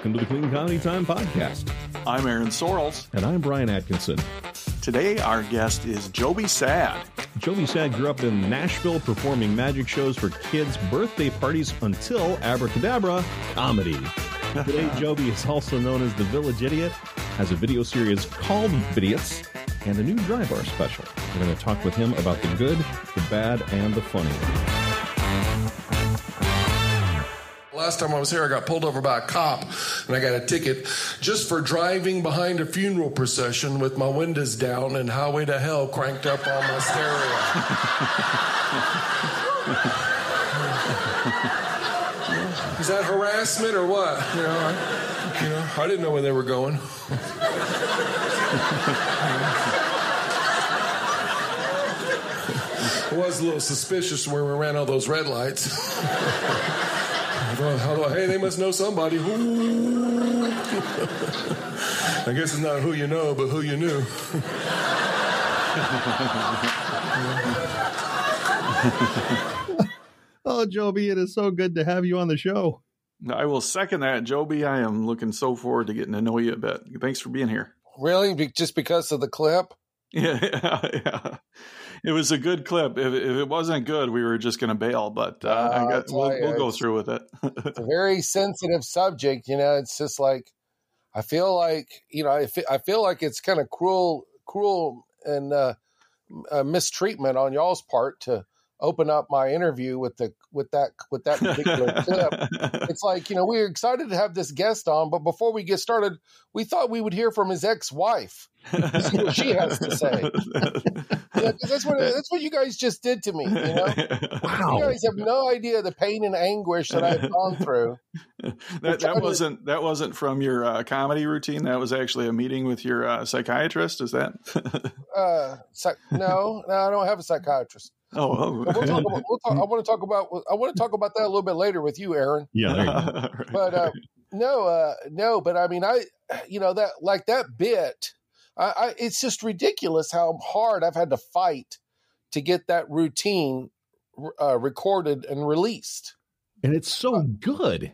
Welcome to the Clean Comedy Time Podcast. I'm Aaron Sorrells. And I'm Brian Atkinson. Today, our guest is Joby Saad. Joby Saad grew up in Nashville performing magic shows for kids' birthday parties until Abracadabra comedy. Today, Joby is also known as the Village Idiot, has a video series called Vidiots, and a new dry bar special. We're going to talk with him about the good, the bad, and the funny. Last time I was here, I got pulled over by a cop and I got a ticket just for driving behind a funeral procession with my windows down and Highway to Hell cranked up on my stereo. Is that harassment or what? You know, I, you know, I didn't know where they were going. I was a little suspicious when we ran all those red lights. I thought, hey, they must know somebody. Ooh. I guess it's not who you know, but who you knew. oh, Joby, it is so good to have you on the show. I will second that, Joby. I am looking so forward to getting to know you a bit. Thanks for being here. Really? Just because of the clip? Yeah, yeah, yeah. It was a good clip. If, if it wasn't good, we were just going to bail. But uh, uh, got, we'll, we'll go through with it. it's a very sensitive subject. You know, it's just like I feel like you know I feel, I feel like it's kind of cruel, cruel and uh, uh, mistreatment on y'all's part to open up my interview with the with that with that particular clip. It's like you know we are excited to have this guest on, but before we get started, we thought we would hear from his ex-wife. see what she has to say. yeah, that's what that's what you guys just did to me. You know, wow. you guys have no idea the pain and anguish that I've gone through. that, that wasn't that wasn't from your uh, comedy routine. That was actually a meeting with your uh, psychiatrist. Is that? uh, psych- no, no, I don't have a psychiatrist. Oh, oh. We'll talk about, we'll talk, I want to talk about I want to talk about that a little bit later with you, Aaron. Yeah, you but uh, no, uh, no, but I mean, I, you know, that like that bit I, I, it's just ridiculous how hard I've had to fight to get that routine uh, recorded and released. And it's so uh, good.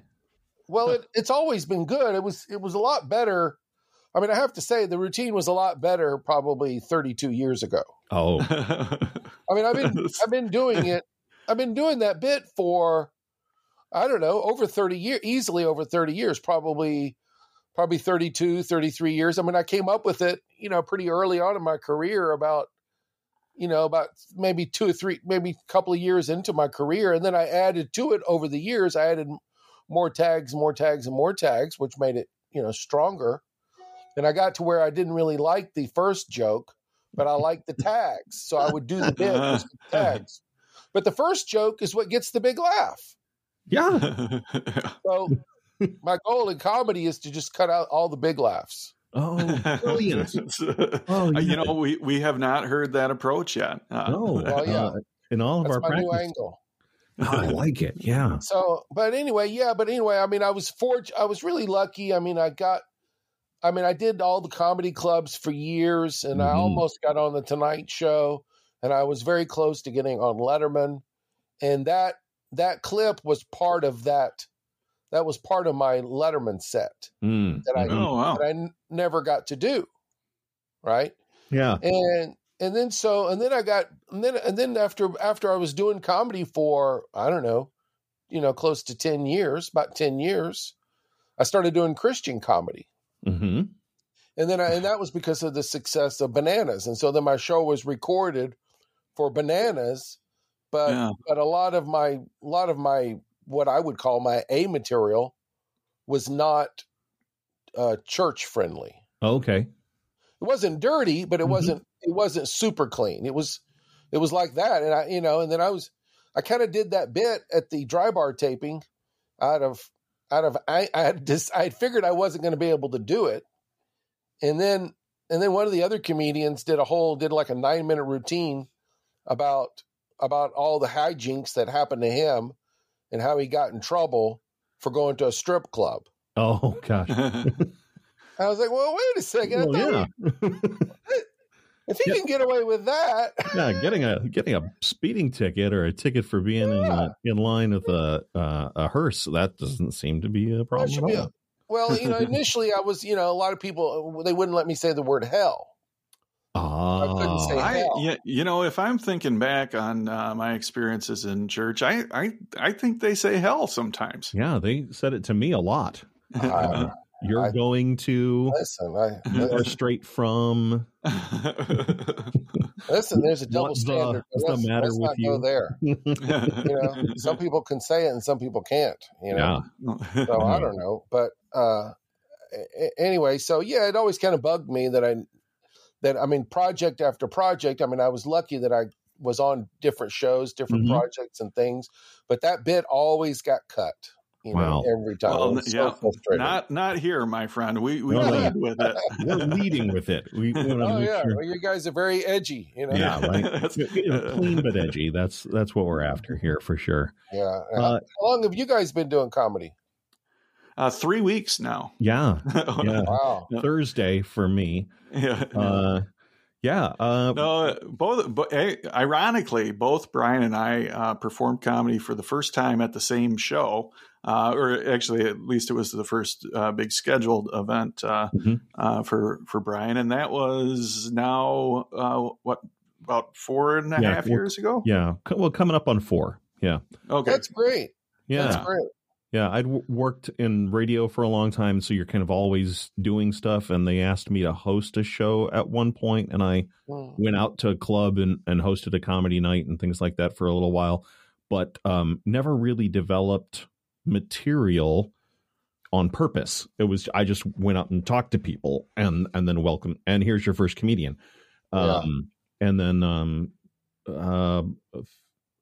Well, it, it's always been good. It was it was a lot better. I mean, I have to say the routine was a lot better probably 32 years ago. Oh. I mean, I've been I've been doing it. I've been doing that bit for I don't know, over 30 years, easily over 30 years, probably probably 32, 33 years. I mean, I came up with it, you know, pretty early on in my career about, you know, about maybe two or three, maybe a couple of years into my career. And then I added to it over the years. I added more tags, more tags, and more tags, which made it, you know, stronger. And I got to where I didn't really like the first joke, but I liked the tags. So I would do the bit with the tags. But the first joke is what gets the big laugh. Yeah. so my goal in comedy is to just cut out all the big laughs. Oh, brilliant! oh, yeah. you know, we we have not heard that approach yet. Uh, no, well, yeah. Uh, in all of That's our my practice. new angle. I like it. Yeah. So, but anyway, yeah, but anyway, I mean, I was fortunate. I was really lucky. I mean, I got. I mean, I did all the comedy clubs for years, and mm-hmm. I almost got on the Tonight Show, and I was very close to getting on Letterman, and that that clip was part of that that was part of my Letterman set mm. that I oh, wow. that I n- never got to do. Right. Yeah. And and then so and then I got and then and then after after I was doing comedy for I don't know, you know, close to ten years, about ten years, I started doing Christian comedy. Mm-hmm. And then I, and that was because of the success of Bananas, and so then my show was recorded for Bananas, but Yeah. but a lot of my a lot of my what I would call my A material was not uh, church friendly. Okay. It wasn't dirty, but it Mhm. wasn't it wasn't super clean. It was it was like that, and I you know, and then I was I kind of did that bit at the dry bar taping out of out of I I had just I had figured I wasn't going to be able to do it, and then and then one of the other comedians did a whole did like a nine minute routine about about all the hijinks that happened to him and how he got in trouble for going to a strip club. Oh gosh. I was like, well, wait a second. I Well, thought yeah. we- if he Yeah. can get away with that, yeah, getting a getting a speeding ticket or a ticket for being in Yeah. uh, in line with a uh, a hearse that doesn't seem to be a problem should at all. a, Well, you know, initially I was, you know, a lot of people they wouldn't let me say the word hell. I couldn't say I, hell. Yeah, you know, if I'm thinking back on uh, my experiences in church, I, I I think they say hell sometimes. Yeah, they said it to me a lot. Uh, You're I, going to listen. I, are straight from. listen, there's a double standard. The, what's the matter with you? there. you know, some people can say it and some people can't. You know, yeah. so I don't know, but uh, anyway, so yeah, it always kind of bugged me that I that I mean, project after project. I mean, I was lucky that I was on different shows, different mm-hmm. projects and things, but that bit always got cut. You know, wow. every time. Well, yeah, not not here, my friend. We we no, lead with it. We're leading with it. We, we oh yeah, sure. well, you guys are very edgy. You know, yeah, like clean but edgy. That's that's what we're after here for sure. Yeah. Uh, how long have you guys been doing comedy? Uh, three weeks now. Yeah. yeah. wow. Thursday for me. Yeah. Uh, yeah. Uh, no, both. But, ironically, both Brian and I uh, performed comedy for the first time at the same show, uh, or actually, at least it was the first uh, big scheduled event uh, mm-hmm. Uh, for for Brian, and that was now what about four and a yeah, half years ago. Yeah. Well, coming up on four. Yeah. Okay. That's great. Yeah. That's great. Yeah, I'd w- worked in radio for a long time, so you're kind of always doing stuff. And they asked me to host a show at one point, and I mm. went out to a club and, and hosted a comedy night and things like that for a little while, but um, never really developed material on purpose. It was I just went out and talked to people, and and then welcome, and here's your first comedian. Um, yeah. And then um, uh,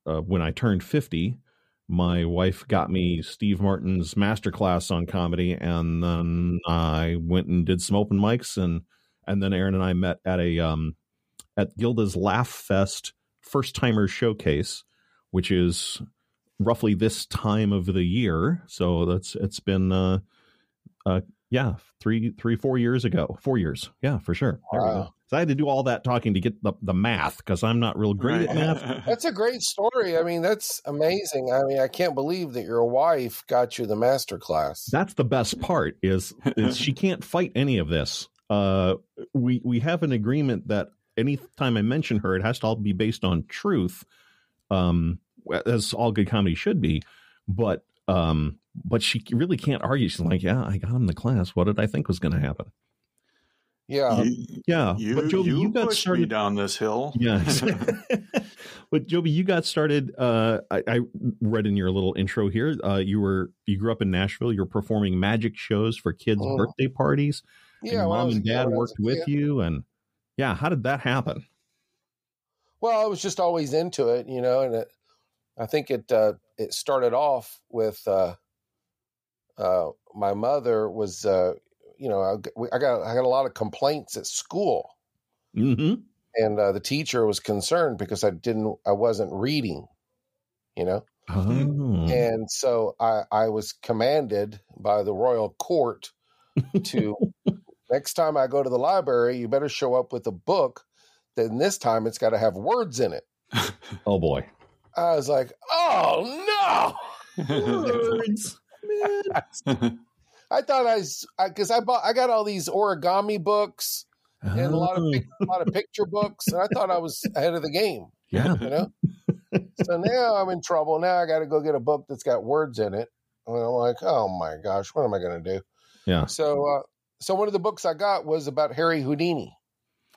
uh, when I turned fifty my wife got me Steve Martin's masterclass on comedy, and then I went and did some open mics, and and then Aaron and I met at a um, at Gilda's Laugh Fest first timers showcase, which is roughly this time of the year. So that's it's been uh, uh yeah three three four years ago four years yeah for sure wow. So I had to do all that talking to get the, the math because I'm not real great right. at math. That's a great story. I mean, that's amazing. I mean, I can't believe that your wife got you the master class. That's the best part is, is she can't fight any of this. Uh, we we have an agreement that anytime I mention her, it has to all be based on truth, um, as all good comedy should be. But um, but she really can't argue. She's like, "Yeah, I got him the class. What did I think was going to happen?" Yeah, you, yeah. You, but Joby, you, you got started down this hill. Yeah, but Joby, you got started. Uh, I, I, read in your little intro here. Uh, you were you grew up in Nashville. You're performing magic shows for kids' mm. birthday parties. Yeah, and mom and dad worked with you, and yeah, how did that happen? Well, I was just always into it, you know, and it, I think it uh, it started off with uh, uh, my mother was uh, you know, I, I, got I got a lot of complaints at school, mm-hmm. and uh, the teacher was concerned because I didn't I wasn't reading, you know, oh. and so I I was commanded by the royal court to next time I go to the library, you better show up with a book. Then this time it's got to have words in it. oh boy! I was like, oh no, words. I thought I was because I, I, bought I got all these origami books and a lot of a lot of picture books, and I thought I was ahead of the game. Yeah, you know. so now I'm in trouble. Now I got to go get a book that's got words in it, and I'm like, oh my gosh, what am I going to do? Yeah. So, uh, so one of the books I got was about Harry Houdini.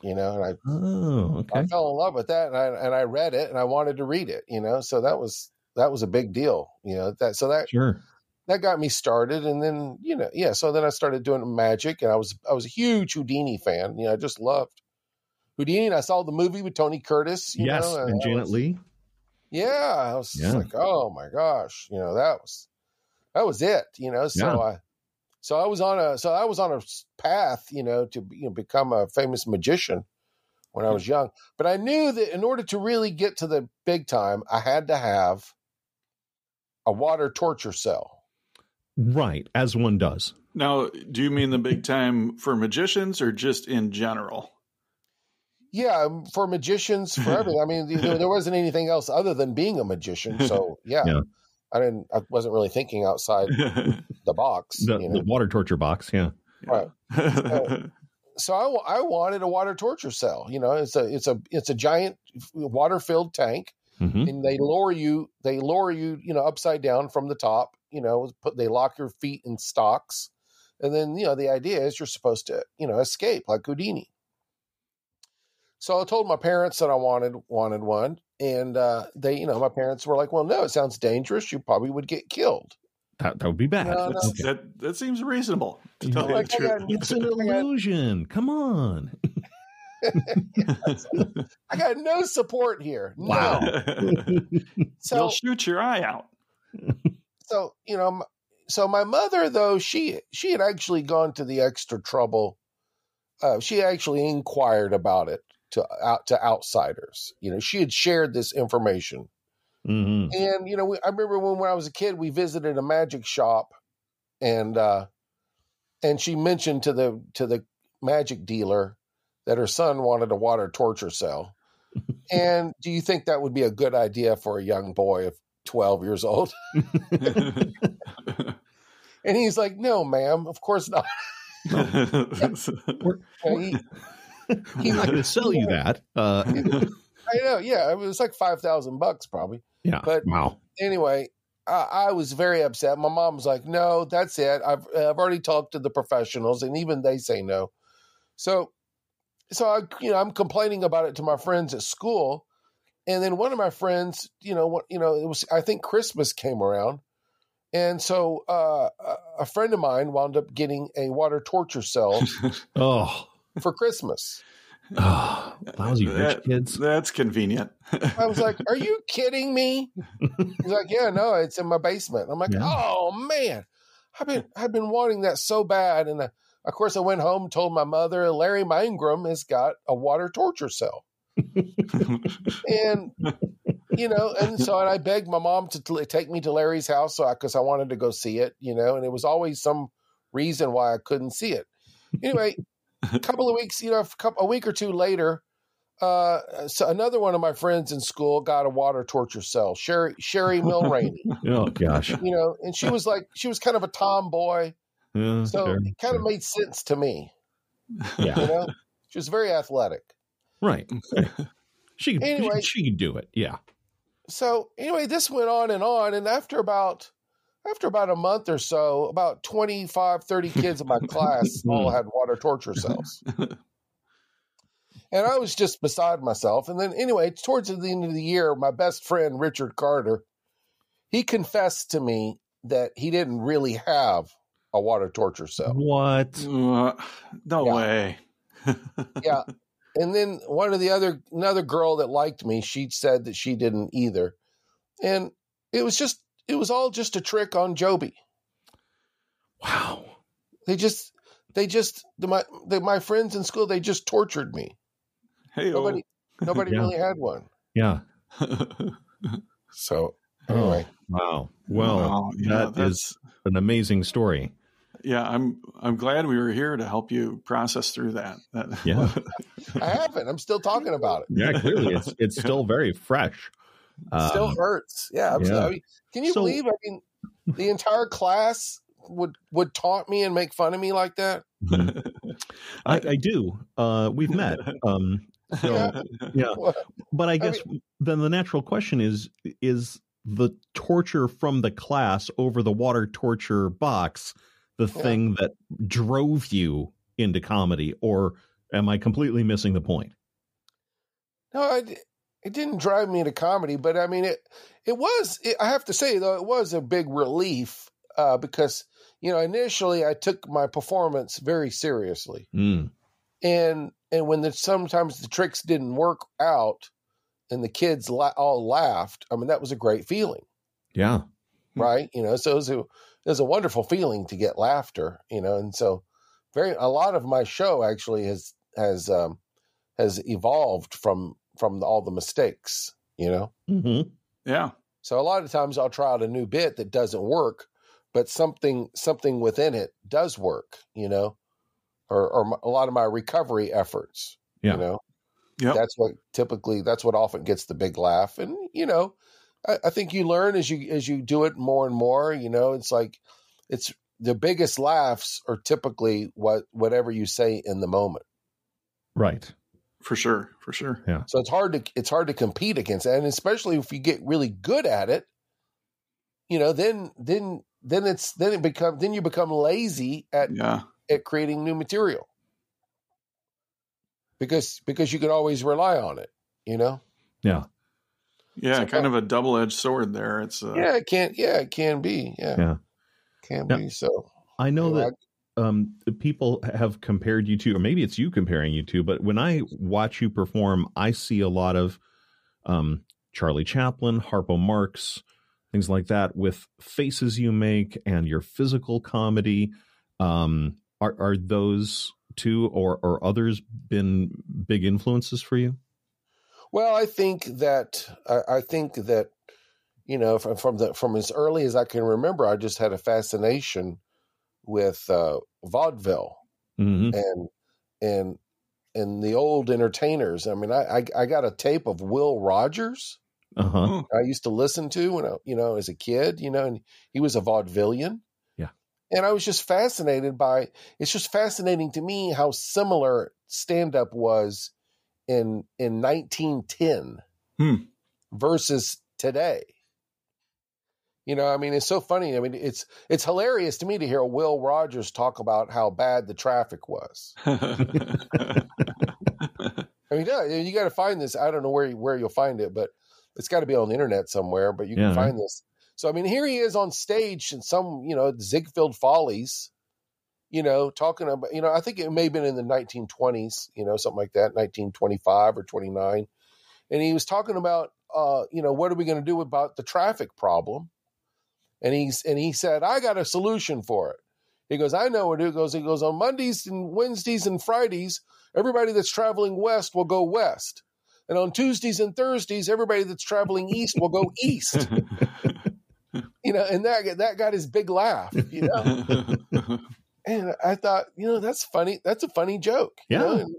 You know, and I oh, okay. I fell in love with that, and I and I read it, and I wanted to read it. You know, so that was that was a big deal. You know that so that sure that got me started and then you know yeah so then i started doing magic and i was i was a huge houdini fan you know i just loved houdini and i saw the movie with tony curtis yes know, and, and janet was, leigh yeah i was yeah. like oh my gosh you know that was that was it you know so yeah. i so i was on a so i was on a path you know to you know, become a famous magician when i was young but i knew that in order to really get to the big time i had to have a water torture cell Right, as one does. Now, do you mean the big time for magicians or just in general? Yeah, um, for magicians, for everything. I mean, there, there, wasn't anything else other than being a magician. So, yeah, yeah. I didn't. I wasn't really thinking outside the box, the, you know? the water torture box. Yeah. Right. so I, I wanted a water torture cell. You know, it's a it's a it's a giant water filled tank, Mhm. and they lower you they lower you you know upside down from the top. You know, put they lock your feet in stocks, and then you know the idea is you're supposed to you know escape like Houdini. So I told my parents that I wanted wanted one, and uh, they you know my parents were like, "Well, no, it sounds dangerous. You probably would get killed." That, that would be bad. No, no. Okay. that that seems reasonable. To tell you Like, the truth. It's an illusion. Come on. I got no support here. No. Wow. So They'll shoot your eye out. So you know so my mother though she she had actually gone to the extra trouble uh, she actually inquired about it to out to outsiders. You know she had shared this information. Hmm and you know we, i remember when, when i was a kid we visited a magic shop and uh and she mentioned to the to the magic dealer that her son wanted a water torture cell. And do you think that would be a good idea for a young boy of 12 years old And he's like, "No, ma'am, of course not." And he, He's not going to sell you that. Uh, I know, yeah, it was like five thousand bucks probably. yeah. But- wow. Anyway, I, I was very upset. My mom was like, "No, that's it. I've I've already talked to the professionals, and even they say no." So, so I, you know, I'm complaining about it to my friends at school, and then one of my friends, you know, what you know, it was I think Christmas came around, and so uh, a- a friend of mine wound up getting a water torture cell Oh. for Christmas. oh. Lousy rich That- kids. That's convenient. I was like, "Are you kidding me?" He's like, "Yeah, no, it's in my basement." I'm like, Yeah. "Oh man, I've been I've been wanting that so bad." And uh, of course, I went home, told my mother, Larry Mingram has got a water torture cell, and you know, and so and I begged my mom to t- take me to Larry's house, so because I, wanted to go see it, you know, and it was always some reason why I couldn't see it. Anyway, a couple of weeks, you know, a, couple, a week or two later, uh, so another one of my friends in school got a water torture cell, Sherry Sherry Mulroney, Oh, gosh. you know, and she was like, she was kind of a tomboy, Yeah, so sure, it kind of sure. made sense to me, Yeah. you know. she was very athletic. Right. She could, Anyway. she could do it. Yeah. so anyway, this went on and on, and after about after about a month or so, about 25, 30 kids in my class all had water torture cells. And I was just beside myself. And then anyway, towards the end of the year, my best friend Richard Carter, he confessed to me that he didn't really have a water torture cell. What? Uh, no Yeah. way. yeah. And then one of the other another girl that liked me, she said that she didn't either. And it was just it was all just a trick on Joby. Wow. They just they just the, my the, my friends in school they just tortured me. Hey, Nobody nobody Yeah. really had one. Yeah. So oh, anyway, Wow. Well, Wow, yeah, that that's- is an amazing story. Yeah, I'm I'm glad we were here to help you process through that. That- Yeah. I haven't. I'm still talking about it. Yeah, clearly it's it's still very fresh. It still Um, hurts. Yeah, absolutely. yeah. I mean, can you So- believe? I mean, the entire class would would taunt me and make fun of me like that. mhm. I, I do. Uh, we've met. Um, so Yeah. yeah, but I I guess then the natural question is: is the torture from the class over the water torture box the Yeah. thing that drove you into comedy, or am I completely missing the point? No, it, it didn't drive me into comedy, but I mean, it it was. It, I have to say though, it was a big relief uh, because you know initially I took my performance very seriously, Mm, and and when the, sometimes the tricks didn't work out, and the kids la- all laughed. I mean, that was a great feeling. yeah. Hmm. right? You know, so it was a it was a wonderful feeling to get laughter, you know, and so very a lot of my show actually has has um has evolved from from all the mistakes, you know. hmm yeah. So a lot of times I'll try out a new bit that doesn't work, but something something within it does work, you know, or or m- a lot of my recovery efforts, Yeah. you know. Yep. That's what typically that's what often gets the big laugh, and you know, I, I think you learn as you as you do it more and more. You know, it's like it's the biggest laughs are typically what whatever you say in the moment. Right. For sure. For sure. Yeah. So it's hard to it's hard to compete against that, and especially if you get really good at it, you know, then then then it's then it become then you become lazy at Yeah. at creating new material because because you can always rely on it. You know. Yeah. Yeah. So- kind of a double edged sword there. It's uh, yeah, it can't. Yeah, it can be. Yeah, Yeah. can Yeah. be. So I know you know, that um, people have compared you to, or maybe it's you comparing you to, but when I watch you perform, I see a lot of um, Charlie Chaplin, Harpo Marx, things like that with faces you make and your physical comedy. Um, are, are those two or, or others been big influences for you? Well, I think that I, I think that you know from, from the from as early as I can remember, I just had a fascination with uh, vaudeville Mm-hmm. and and and the old entertainers. I mean, I, I I got a tape of Will Rogers. Uh huh. oh, I used to listen to when I you know as a kid. You know, and he was a vaudevillian. Yeah. and I was just fascinated by. It's just fascinating to me how similar stand up was in in 1910 Hmm. versus today. You know, I mean, it's so funny. I mean, it's it's hilarious to me to hear Will Rogers talk about how bad the traffic was. I mean, yeah, you got to find this. I don't know where where you'll find it, but it's got to be on the internet somewhere. But you can find this. So I mean, here he is on stage in some, you know, Ziegfeld Follies, you know, talking about, you know, I think it may have been in the 1920s, you know, something like that, 1925 or 29, and he was talking about, uh, you know, what are we going to do about the traffic problem? And he's and he said, I got a solution for it. He goes, I know what it goes. He goes on Mondays and Wednesdays and Fridays, everybody that's traveling west will go west. And on Tuesdays and Thursdays, everybody that's traveling east will go east. You know, and that that got his big laugh, you know. And I thought, you know, that's funny. That's a funny joke. you know, Yeah. And,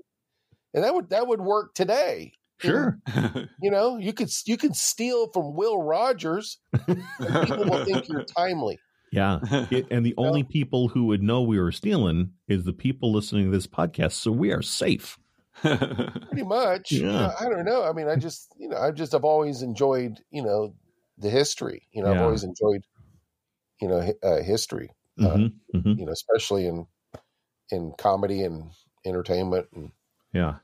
and that would that would work today. Sure. You know, you could you could steal from Will Rogers and people will think you're timely. Yeah. It, and the only people who would know we were stealing is the people listening to this podcast. So we are safe. pretty much. You Yeah. know, I don't know. I mean, I just, you know, I just I've always enjoyed, you know, the history. You know, I've always enjoyed, you know, uh, history. Mhm, mhm. You know, especially in in comedy and entertainment and Yeah.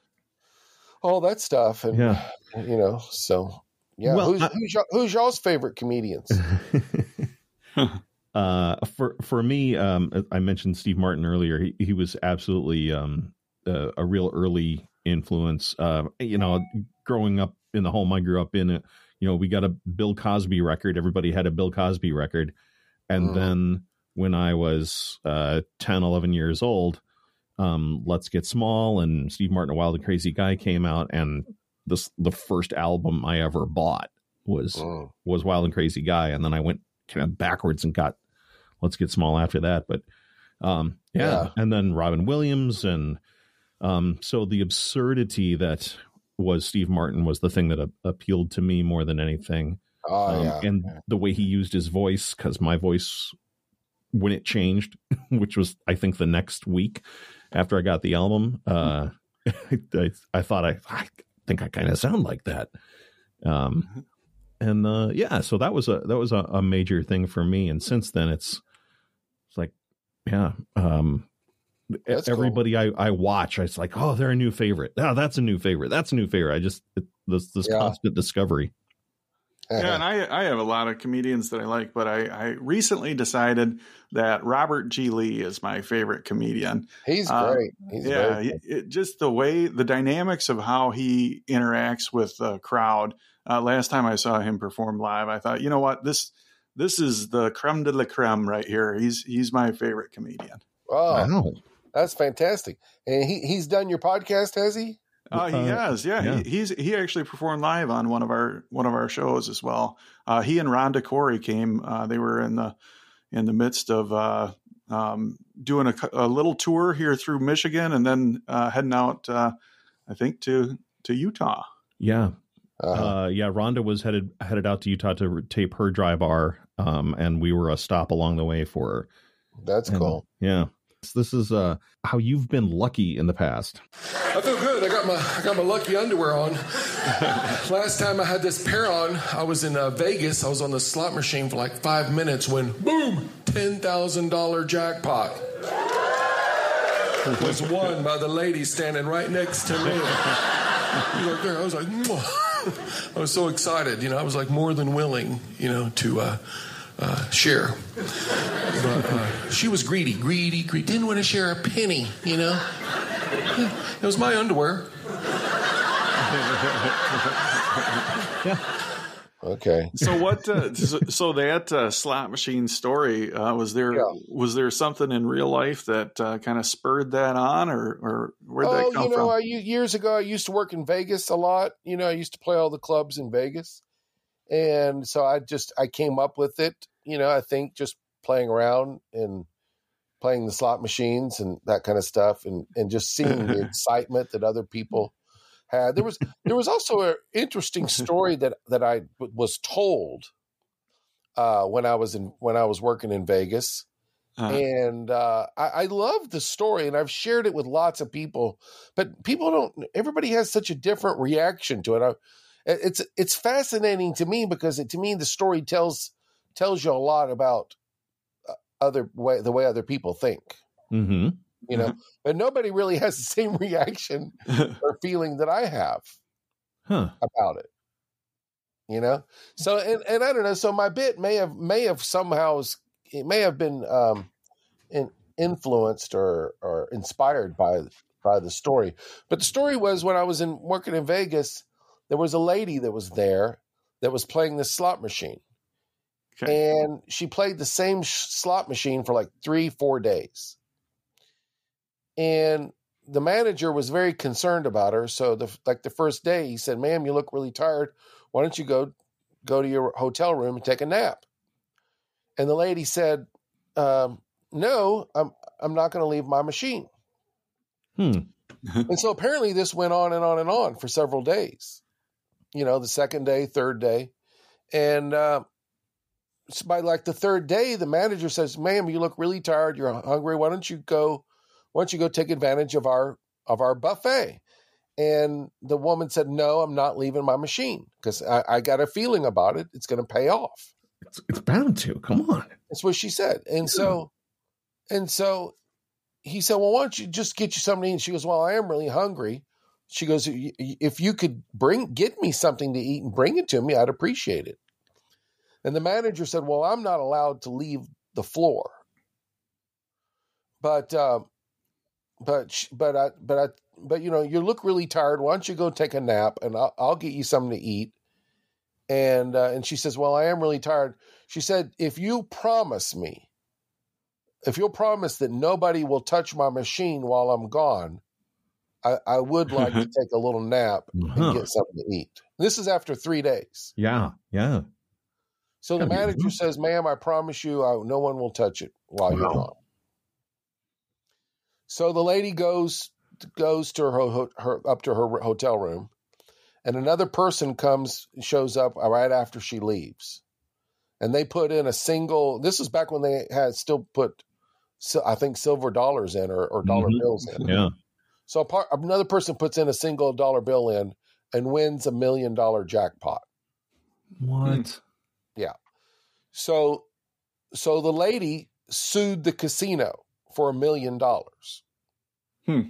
all that stuff. And Yeah. you know, so yeah. Well, who's I- who's, y'all, who's y'all's favorite comedians? uh, for for me, um, I mentioned Steve Martin earlier. He, he was absolutely um, uh, a real early influence. Uh, you know, growing up in the home I grew up in, uh, you know, we got a Bill Cosby record. Everybody had a Bill Cosby record, and Mm. then when I was uh, 10, 11 years old, um, Let's Get Small and Steve Martin, a Wild and Crazy Guy came out, and this the first album I ever bought was Mm. was Wild and Crazy Guy, and then I went kind of backwards and got Let's Get Small after that. But um, yeah. Yeah. and then Robin Williams, and um, so the absurdity that was Steve Martin was the thing that a- appealed to me more than anything, Oh um, yeah. and the way he used his voice because my voice when it changed, which was I think the next week after I got the album, uh, I, I thought I, I think I kind of sound like that. Um, and uh, yeah, so that was a that was a, a major thing for me. And since then, it's it's like yeah, um, That's cool. everybody I I watch, it's like oh they're a new favorite. Oh, that's a new favorite. That's a new favorite. I just it, this this Yeah. constant discovery. Yeah, and I, I have a lot of comedians that I like, but I, I recently decided that Robert G. Lee is my favorite comedian. He's uh, great. He's yeah, very it, it- just the way the dynamics of how he interacts with the crowd. Uh, last time I saw him perform live, I thought, you know what, this this is the creme de la creme right here. He's he's my favorite comedian. Oh, wow. that's fantastic. And he he's done your podcast, has he? Uh, he Uh, has, yeah. yeah. He, he's he actually performed live on one of our one of our shows as well. Uh, he and Rhonda Corey came. Uh, they were in the in the midst of uh, um, doing a, a little tour here through Michigan, and then uh, heading out, uh, I think to to Utah. Yeah, Uh-huh. uh, yeah. Rhonda was headed headed out to Utah to tape her dry bar, um, and we were a stop along the way for her. That's and, cool. Yeah. This is uh, how you've been lucky in the past. I feel good. I got my I got my lucky underwear on. Last time I had this pair on, I was in uh, Vegas. I was on the slot machine for like five minutes when boom, ten thousand dollar jackpot was won by the lady standing right next to me. I was like, I was so excited. You know, I was like more than willing, you know, to. Uh, uh, share. But uh, she was greedy, greedy, greedy. Didn't want to share a penny, you know. It was my underwear. yeah. Okay. So what? Uh, so that uh, slot machine story uh, was there? Yeah. Was there something in real life that uh, kind of spurred that on, or or where oh, that come from? you know, from? I, years ago, I used to work in Vegas a lot. You know, I used to play all the clubs in Vegas, and so I just I came up with it. You know, I think just playing around and playing the slot machines and that kind of stuff, and and just seeing the excitement that other people had. There was there was also an interesting story that that I was told uh, when I was in when I was working in Vegas. Uh-huh. And uh, I, I love the story, and I've shared it with lots of people. But people don't. Everybody has such a different reaction to it. I, it's it's fascinating to me because it, to me the story tells tells you a lot about uh, other way the way other people think. Mm-hmm. You know, mm-hmm. but nobody really has the same reaction or feeling that I have huh. about it. You know, so and, and I don't know. So my bit may have may have somehow it may have been um, in, influenced or or inspired by by the story. But the story was when I was in working in Vegas there was a lady that was there that was playing the slot machine. Okay. And she played the same sh- slot machine for like three, four days. And the manager was very concerned about her. So, the, like the first day, he said, "Ma'am, you look really tired. Why don't you go go to your hotel room and take a nap?" And the lady said, um, "No, I'm I'm not going to leave my machine." Hmm. and so apparently this went on and on and on for several days you know, the second day, third day. And uh, by like the third day, the manager says, ma'am, you look really tired. You're hungry. Why don't you go, why don't you go take advantage of our, of our buffet? And the woman said, no, I'm not leaving my machine because I, I got a feeling about it. It's going to pay off. It's, it's bound to. Come on. That's what she said. And yeah. so, and so he said, well, why don't you just get you something? And she goes, well, I am really hungry she goes, if you could bring get me something to eat and bring it to me, I'd appreciate it. And the manager said, well, I'm not allowed to leave the floor, but uh, but but I but I but you know you look really tired. Why don't you go take a nap and I'll, I'll get you something to eat. And uh, and she says, well, I am really tired. She said, if you promise me, if you'll promise that nobody will touch my machine while I'm gone, I, I would like to take a little nap uh-huh. and get something to eat. This is after three days. Yeah, yeah. So the manager says, "Ma'am, I promise you, I, no one will touch it while wow. you're gone." So the lady goes goes to her, her up to her hotel room, and another person comes shows up right after she leaves, and they put in a single. This is back when they had still put, I think, silver dollars in or, or dollar mm-hmm. bills in. Yeah. So part, another person puts in a single dollar bill in and wins a million dollar jackpot. What? Yeah. So so the lady sued the casino for a million dollars. Hmm.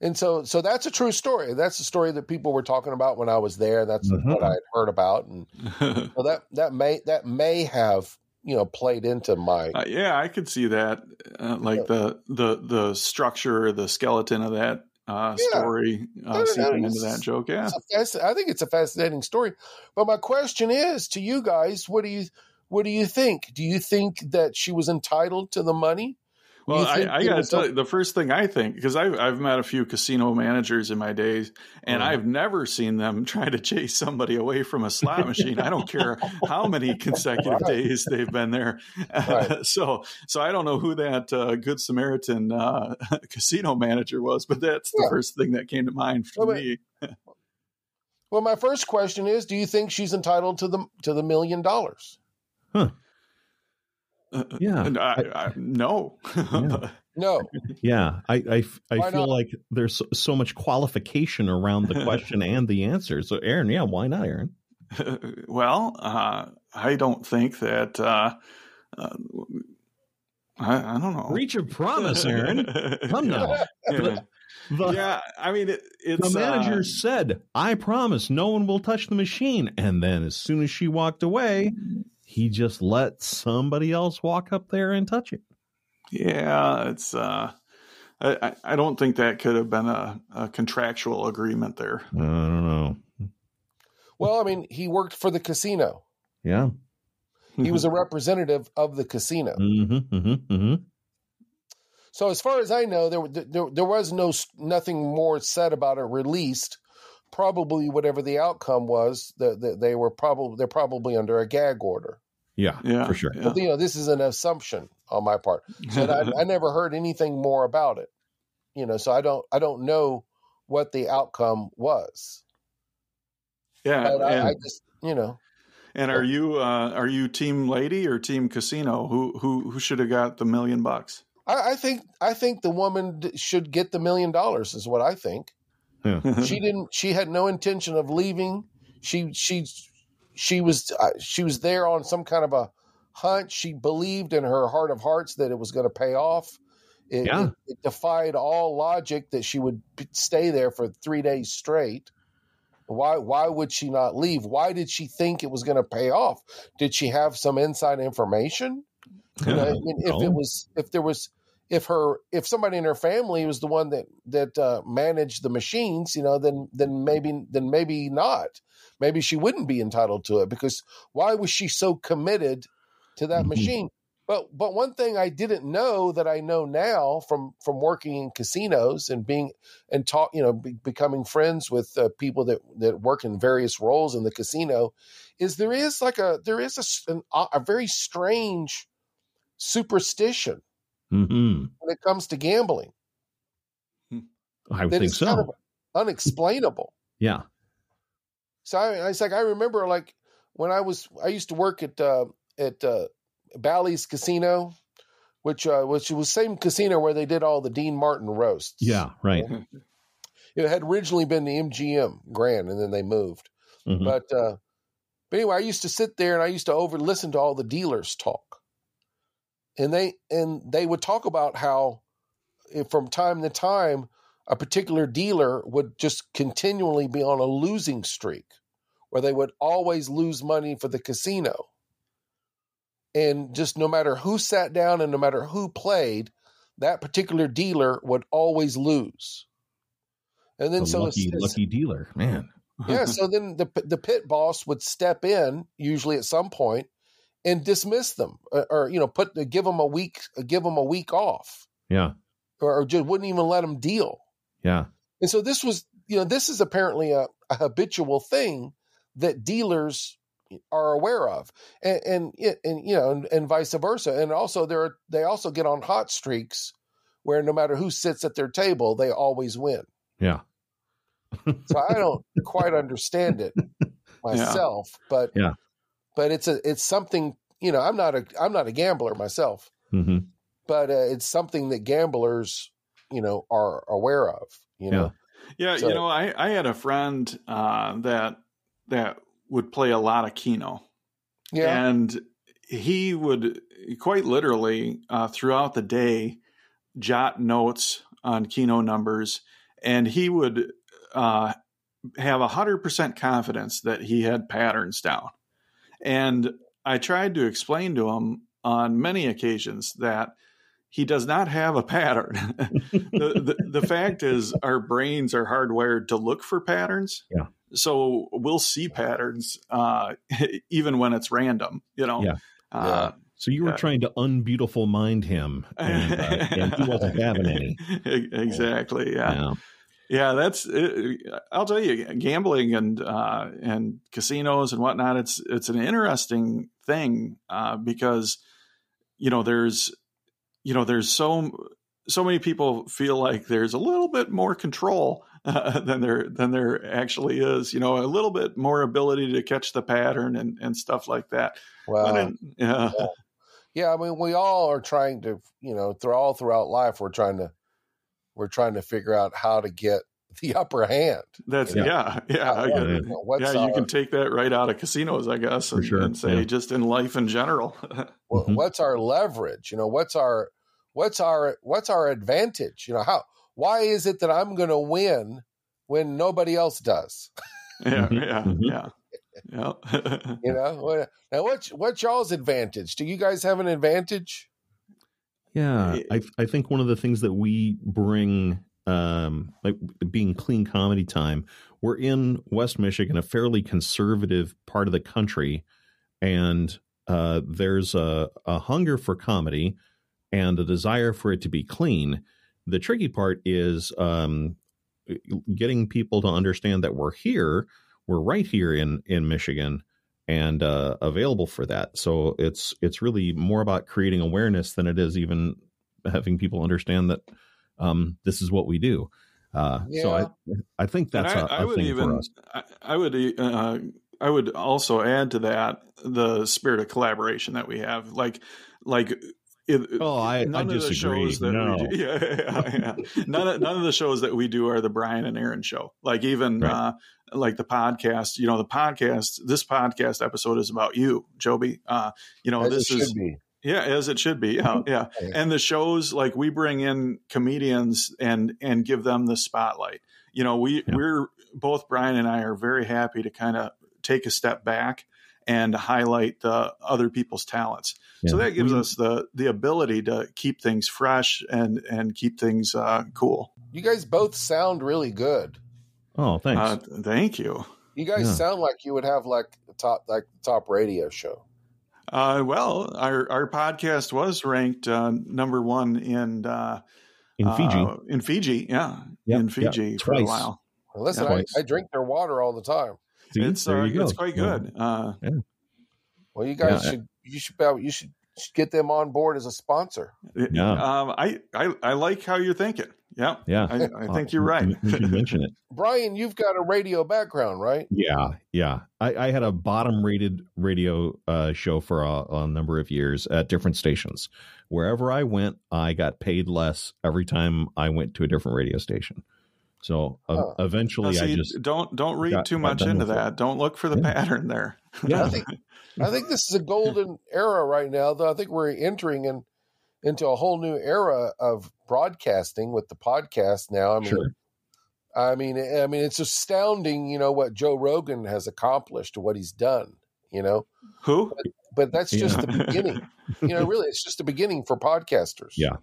And so so that's a true story. That's the story that people were talking about when I was there. That's uh-huh. what I had heard about. And so that that may that may have you know played into my uh, yeah i could see that uh, like the the the structure the skeleton of that uh, yeah. story uh, seeping into that joke yeah. i think it's a fascinating story. But my question is to you guys what do you what do you think? Do you think that she was entitled to the money well, I, I got to tell you, the first thing I think, because I've, I've met a few casino managers in my days, and. I've never seen them try to chase somebody away from a slot machine. I don't care how many consecutive right. days they've been there. Right. so, so I don't know who that uh, Good Samaritan uh, casino manager was, but that's yeah. the first thing that came to mind for well, me. well, my first question is: Do you think she's entitled to the to the million dollars? Huh. Yeah. I, I, no. Yeah. No. Yeah, I I, I Why feel not? like there's so, so much qualification around the question and the answer. So, Aaron, yeah, why not, Aaron? well, uh, I don't think that. Uh, uh, I, I don't know. Breach of promise, Aaron. Come now. Yeah. The, yeah, I mean, it, it's the manager uh, said, "I promise, no one will touch the machine." And then, as soon as she walked away, he just let somebody else walk up there and touch it. Yeah, it's. Uh, I, I- I don't think that could have been a, a contractual agreement there. I don't know. Well, I mean, he worked for the casino. Yeah. He was a representative of the casino. Mm-hmm, mm-hmm, mm-hmm. So as far as I know, there there, there was no nothing more said about it released. Probably whatever the outcome was, that that they were probably they're probably under a gag order. Yeah, Yeah, for sure. yeah. But you know, this is an assumption on my part. So I, I never heard anything more about it. You know, so I don't I don't know what the outcome was. yeah, But I, and, I just you know and are you uh, are you team lady or team casino? Who who who should have got the million bucks? I, I think I think the woman should get the million dollars is what I think. She didn't she had no intention of leaving. She she she was uh, she was there on some kind of a hunch she believed in her heart of hearts that it was going to pay off. It, Yeah. it, it defied all logic that she would p- stay there for three days straight. Why why would she not leave? Why did she think it was going to pay off? Did she have some inside information? You know, I mean, if No. it was if there was if her if somebody in her family was the one that that uh, managed the machines you know then then maybe then maybe not maybe she wouldn't be entitled to it because why was she so committed to that Mhm. machine but but one thing i didn't know that i know now from from working in casinos and being and talk you know be, becoming friends with uh, people that that work in various roles in the casino is there is like a there is a an, a very strange superstition Mm-hmm. when it comes to gambling I would think so. kind of unexplainable. yeah. So I, I was like, I remember like when I was, I used to work at uh, at uh, Bally's Casino, which uh, which was the same casino where they did all the Dean Martin roasts. Yeah. Right. it had originally been the MGM Grand, and then they moved. Mhm. But uh, but anyway, I used to sit there and I used to over listen to all the dealers talk, and they and they would talk about how if from time to time a particular dealer would just continually be on a losing streak, where they would always lose money for the casino, and just no matter who sat down and no matter who played, that particular dealer would always lose. And then The so lucky, lucky dealer, man. yeah, so then the the pit boss would step in usually at some point and dismiss them, or, or you know, put give them a week, give them a week off, Yeah. or, or just wouldn't even let them deal. Yeah. And so this was, you know, this is apparently a, a habitual thing that dealers are aware of, and and, and you know, and, and vice versa. And also, there are, they also get on hot streaks where no matter who sits at their table, they always win. Yeah. So I don't quite understand it myself, but Yeah. But it's a it's something you know. I'm not a I'm not a gambler myself, hmm but uh, it's something that gamblers you know are aware of. You know, Yeah, So- you know, I, I had a friend uh, that that would play a lot of Keno, yeah, and he would quite literally uh, throughout the day jot notes on Keno numbers, and he would uh, have a hundred percent confidence that he had patterns down. And I tried to explain to him on many occasions that he does not have a pattern. the, the the fact is, our brains are hardwired to look for patterns. Yeah. So we'll see patterns uh, even when it's random. You know. Yeah. Uh, So you were trying to unbeautiful mind him, and, uh, and he wasn't having any. exactly. Yeah. Yeah. Yeah, that's. It, I'll tell you, gambling and uh, and casinos and whatnot. It's it's an interesting thing uh, because you know there's you know there's so so many people feel like there's a little bit more control uh, than there than there actually is. You know, a little bit more ability to catch the pattern and and stuff like that. Wow. in- yeah, yeah, I mean, we all are trying to, you know, through all throughout life, we're trying to, we're trying to figure out how to get the upper hand. That's you know? yeah, yeah, uh, yeah. You, know, yeah our, you can take that right out of casinos, I guess, and, sure. and say yeah. just in life in general. well, mm-hmm. What's our leverage? You know, what's our what's our what's our advantage? You know, how why is it that I'm going to win when nobody else does? yeah, mm-hmm. yeah, mm-hmm. yeah. Yeah. you know, now what's what's y'all's advantage? Do you guys have an advantage? Yeah, I I think one of the things that we bring um, like being clean comedy time, we're in West Michigan, a fairly conservative part of the country, and uh, there's a, a hunger for comedy and a desire for it to be clean. The tricky part is um, getting people to understand that we're here, we're right here in in Michigan, and uh, available for that. So it's it's really more about creating awareness than it is even having people understand that um, this is what we do. Uh, yeah. So I I think that's I, a, a I would even, for us. I, I would uh, I would also add to that the spirit of collaboration that we have. Like like it, oh, I, none I of the shows that no. we do, yeah, yeah, yeah. none of none of the shows that we do are the Brian and Aaron show. Like even right. uh, like the podcast, you know, the podcast. This podcast episode is about you, Joby. Uh, you know, As this is be. Yeah, as it should be. Yeah, yeah. And the shows like we bring in comedians and and give them the spotlight. You know, we yeah. we're both Brian and I are very happy to kind of take a step back and highlight the other people's talents. Yeah. So that gives we, us the the ability to keep things fresh and and keep things uh, cool. You guys both sound really good. Oh, thanks. Uh, thank you. You guys yeah. sound like you would have like top like top radio show. Uh, well, our our podcast was ranked uh, number one in uh, in Fiji. Uh, in Fiji, yeah, yep, in Fiji yep, for a while. Well, listen, I, I, drink their water all the time. See, it's uh, it's quite good. Uh, yeah. Well, you guys should you should you should get them on board as a sponsor. Yeah, um, I, I I like how you're thinking. Yeah. Yeah. I, I think you're right. You mention it. Brian, you've got a radio background, right? Yeah. Yeah. I, I had a bottom rated radio uh, show for a, a, number of years at different stations. Wherever I went, I got paid less every time I went to a different radio station. So uh, eventually, see, I just don't don't read got, too much into that. It. Don't look for the yeah. pattern there. Yeah, I think, I think this is a golden era right now. Though I think we're entering in into a whole new era of broadcasting with the podcast now. I mean, sure. I mean, I mean, it's astounding, you know, what Joe Rogan has accomplished, what he's done. You know, who? But, but that's just yeah. the beginning. you know, really, it's just the beginning for podcasters. Yeah.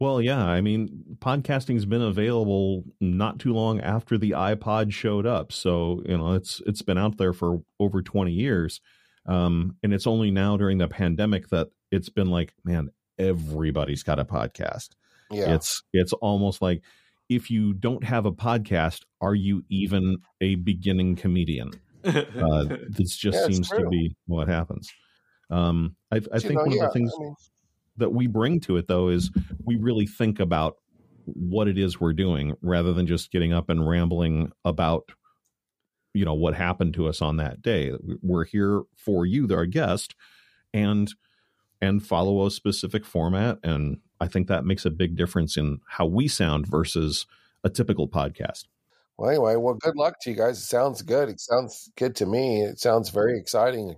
Well, yeah. I mean, podcasting's been available not too long after the iPod showed up, so you know it's it's been out there for over twenty years, um, and it's only now during the pandemic that it's been like, man, everybody's got a podcast. Yeah. It's it's almost like if you don't have a podcast, are you even a beginning comedian? Uh, this just yeah, seems to be what happens. Um, I, I think know, one yeah, of the things I mean, that we bring to it, though, is we really think about what it is we're doing rather than just getting up and rambling about you know what happened to us on that day we're here for you our guest and and follow a specific format. And I think that makes a big difference in how we sound versus a typical podcast. Well, anyway, well, good luck to you guys. It sounds good. It sounds good to me. It sounds very exciting.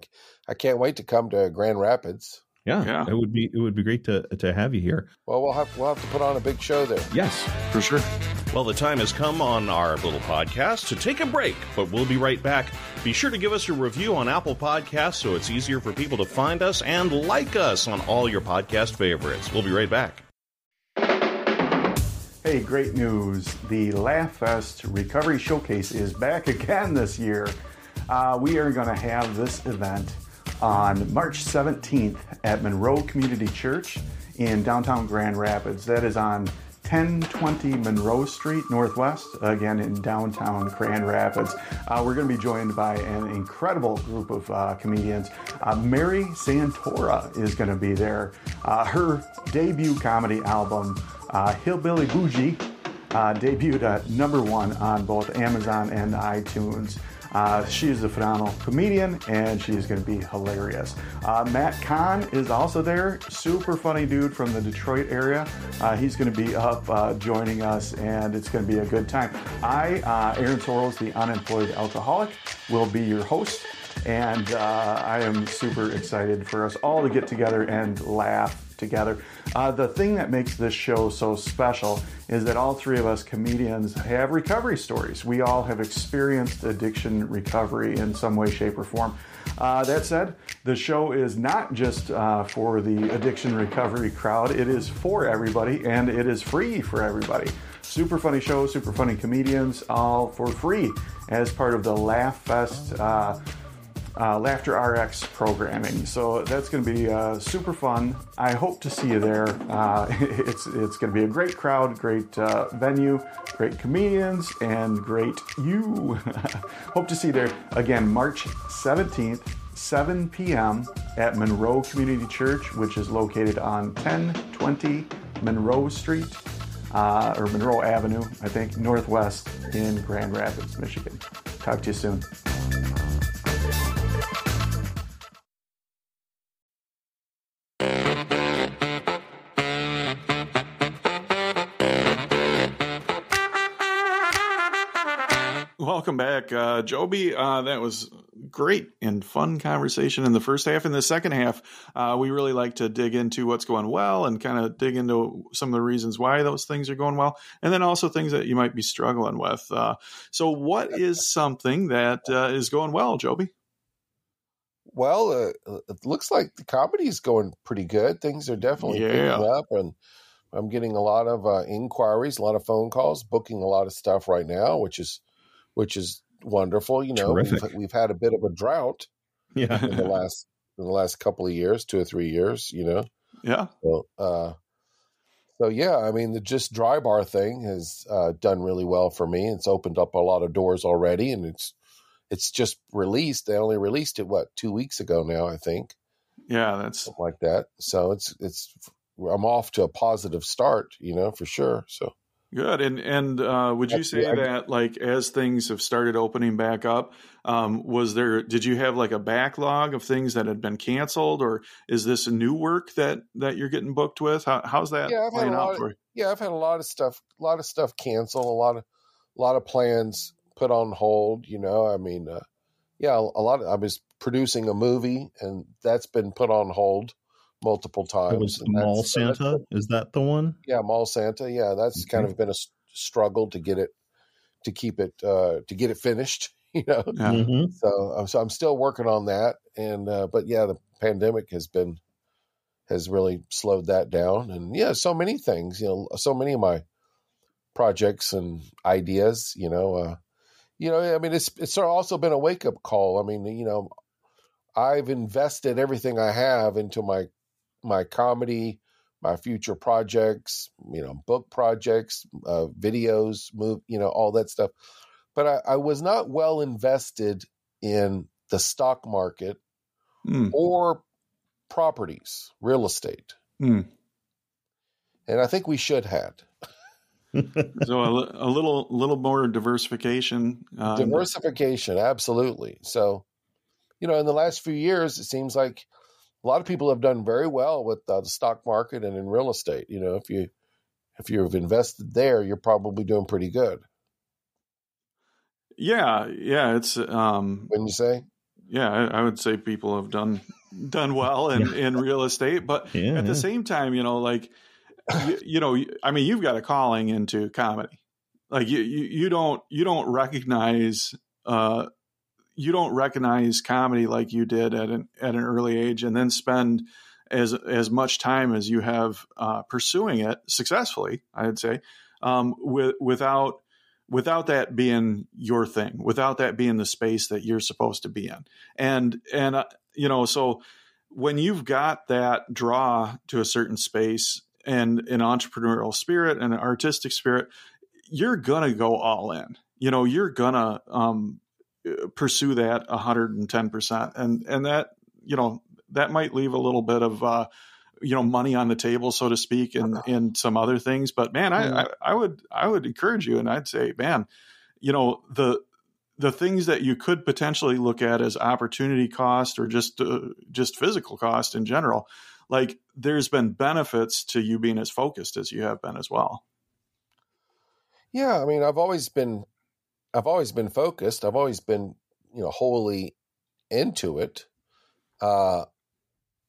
I can't wait to come to Grand Rapids. Yeah, yeah, it would be it would be great to to have you here. Well, we'll have we'll have to put on a big show there. Yes, for sure. Well, the time has come on our little podcast to take a break, but we'll be right back. Be sure to give us a review on Apple Podcasts so it's easier for people to find us and like us on all your podcast favorites. We'll be right back. Hey, great news! The Laugh Fest Recovery Showcase is back again this year. Uh, we are going to have this event on March 17th at Monroe Community Church in downtown Grand Rapids. That is on 1020 Monroe Street Northwest, again in downtown Grand Rapids. Uh, we're going to be joined by an incredible group of uh, comedians. Uh, Mary Santora is going to be there. Uh, her debut comedy album, uh, Hillbilly Bougie, uh, debuted at number one on both Amazon and iTunes. Uh, she is a phenomenal comedian and she is going to be hilarious. Uh, Matt Kahn is also there, super funny dude from the Detroit area. Uh, he's going to be up uh, joining us and it's going to be a good time. I, uh, Aaron Sorrells, the unemployed alcoholic, will be your host. And uh, I am super excited for us all to get together and laugh together. Uh, the thing that makes this show so special is that all three of us comedians have recovery stories. We all have experienced addiction recovery in some way, shape, or form. Uh, that said, the show is not just uh, for the addiction recovery crowd, it is for everybody and it is free for everybody. Super funny show, super funny comedians, all for free as part of the Laugh Fest uh, Laughter RX programming. So that's going to be uh, super fun. I hope to see you there. Uh, it's it's going to be a great crowd, great uh, venue, great comedians, and great you. hope to see you there again, March 17th. 7 p.m. at Monroe Community Church, which is located on 1020 Monroe Street, uh, or Monroe Avenue, I think, Northwest in Grand Rapids, Michigan. Talk to you soon. Welcome back, uh, Joby. Uh, that was great and fun conversation in the first half. In the second half, uh, we really like to dig into what's going well and kind of dig into some of the reasons why those things are going well, and then also things that you might be struggling with. Uh, so, what is something that uh, is going well, Joby? Well, uh, it looks like the comedy is going pretty good. Things are definitely yeah. picking up, and I'm getting a lot of uh, inquiries, a lot of phone calls, booking a lot of stuff right now, which is which is wonderful. You know, we've, we've, had a bit of a drought, yeah, in the last in the last couple of years, two or three years. You know, yeah. So, uh, so yeah, I mean, the just dry bar thing has uh, done really well for me. It's opened up a lot of doors already, and it's it's just released. They only released it what two weeks ago now, I think. Yeah, that's Something like that. So it's it's I'm off to a positive start, you know, for sure. So Good. And and uh, would you say that like as things have started opening back up, um, was there did you have like a backlog of things that had been canceled, or is this a new work that that you're getting booked with? How, how's that yeah, playing out of, for you? Yeah, I've had a lot of stuff, a lot of stuff canceled, a lot of a lot of plans put on hold. You know, I mean, uh, yeah, a lot. Of, I was producing a movie, and that's been put on hold multiple times. It was Mall Santa. Is that the one? Yeah, Mall Santa. Yeah, that's okay. kind of been a struggle to get it to keep it uh, to get it finished. You know, yeah. mm-hmm. so so I'm still working on that, and uh, but yeah, the pandemic has been has really slowed that down, and yeah, so many things. You know, so many of my projects and ideas. You know, uh, you know, I mean, it's it's also been a wake up call. I mean, you know, I've invested everything I have into my my comedy, my future projects, you know, book projects, uh, videos, move, you know, all that stuff. But I, I was not well invested in the stock market mm. or properties, real estate. Mm. And I think we should have. so a, a, little, little more diversification. Uh, diversification, absolutely. So, you know, in the last few years, it seems like a lot of people have done very well with uh, the stock market and in real estate. You know, if you if you've invested there, you're probably doing pretty good. Yeah, yeah, it's um when you say yeah, I, I would say people have done done well in, yeah. in real estate, but yeah, at the same time, you know, like you, you, know, I mean, you've got a calling into comedy. Like you, you, you don't you don't recognize uh, you don't recognize comedy like you did at an at an early age, and then spend as as much time as you have uh, pursuing it successfully, I'd say, um, with, without without that being your thing, without that being the space that you're supposed to be in, and and uh, you know, so when you've got that draw to a certain space and an entrepreneurial spirit and an artistic spirit, you're gonna go all in. You know, you're gonna um, pursue that 110% and and that you know that might leave a little bit of uh, you know money on the table so to speak and and some other things. But man I, I, I would i would encourage you and i'd say man you know the the things that you could potentially look at as opportunity cost or just uh, just physical cost in general like there's been benefits to you being as focused as you have been as well. Yeah i mean i've always been i've always been focused i've always been you know wholly into it uh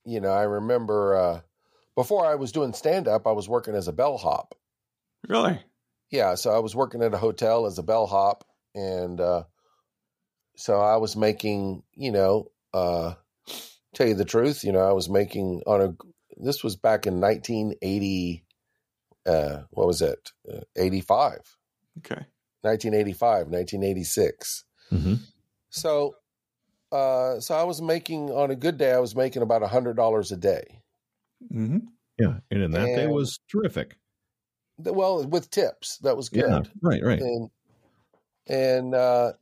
you know i remember uh before i was doing stand up i was working as a bellhop really yeah so i was working at a hotel as a bellhop and uh so I was making, you know, uh, tell you the truth, you know, I was making on a, this was back in 1980, uh, what was it? Uh, 85. Okay. 1985, 1986. Mm-hmm. So, uh, so I was making on a good day, I was making about a hundred dollars a day. Mm-hmm. Yeah. And in that and, day was terrific. Well, with tips, that was good. Yeah, right, right. And, and, uh,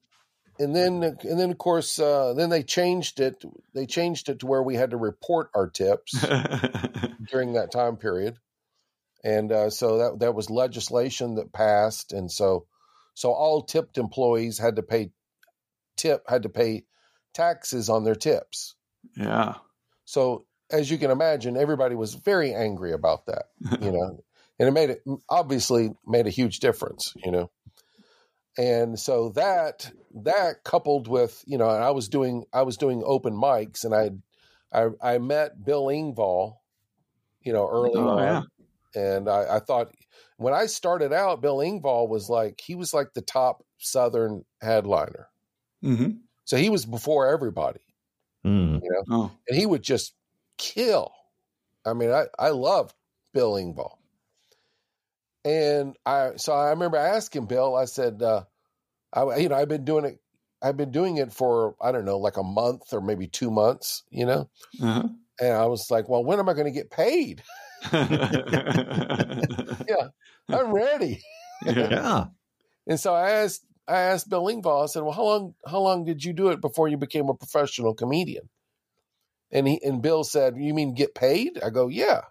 and then and then of course uh, then they changed it they changed it to where we had to report our tips during that time period and uh, so that that was legislation that passed and so so all tipped employees had to pay tip had to pay taxes on their tips. Yeah. So as you can imagine everybody was very angry about that you know and it made it obviously made a huge difference you know? And so that that coupled with you know i was doing i was doing open mics and i i, I met bill engvall you know early oh, on yeah. and I, I, thought when i started out bill engvall was like he was like the top southern headliner mm-hmm. so he was before everybody mm. you know oh. and he would just kill i mean i i love bill engvall and I, so I remember asking Bill, I said, uh, I, you know, I've been doing it, I've been doing it for, I don't know, like a month or maybe two months, you know? Uh-huh. And I was like, well, when am I going to get paid? yeah, I'm ready. yeah. and so I asked, I asked Bill Engvall, I said, well, how long, how long did you do it before you became a professional comedian? And he, and Bill said, you mean get paid? I go, yeah.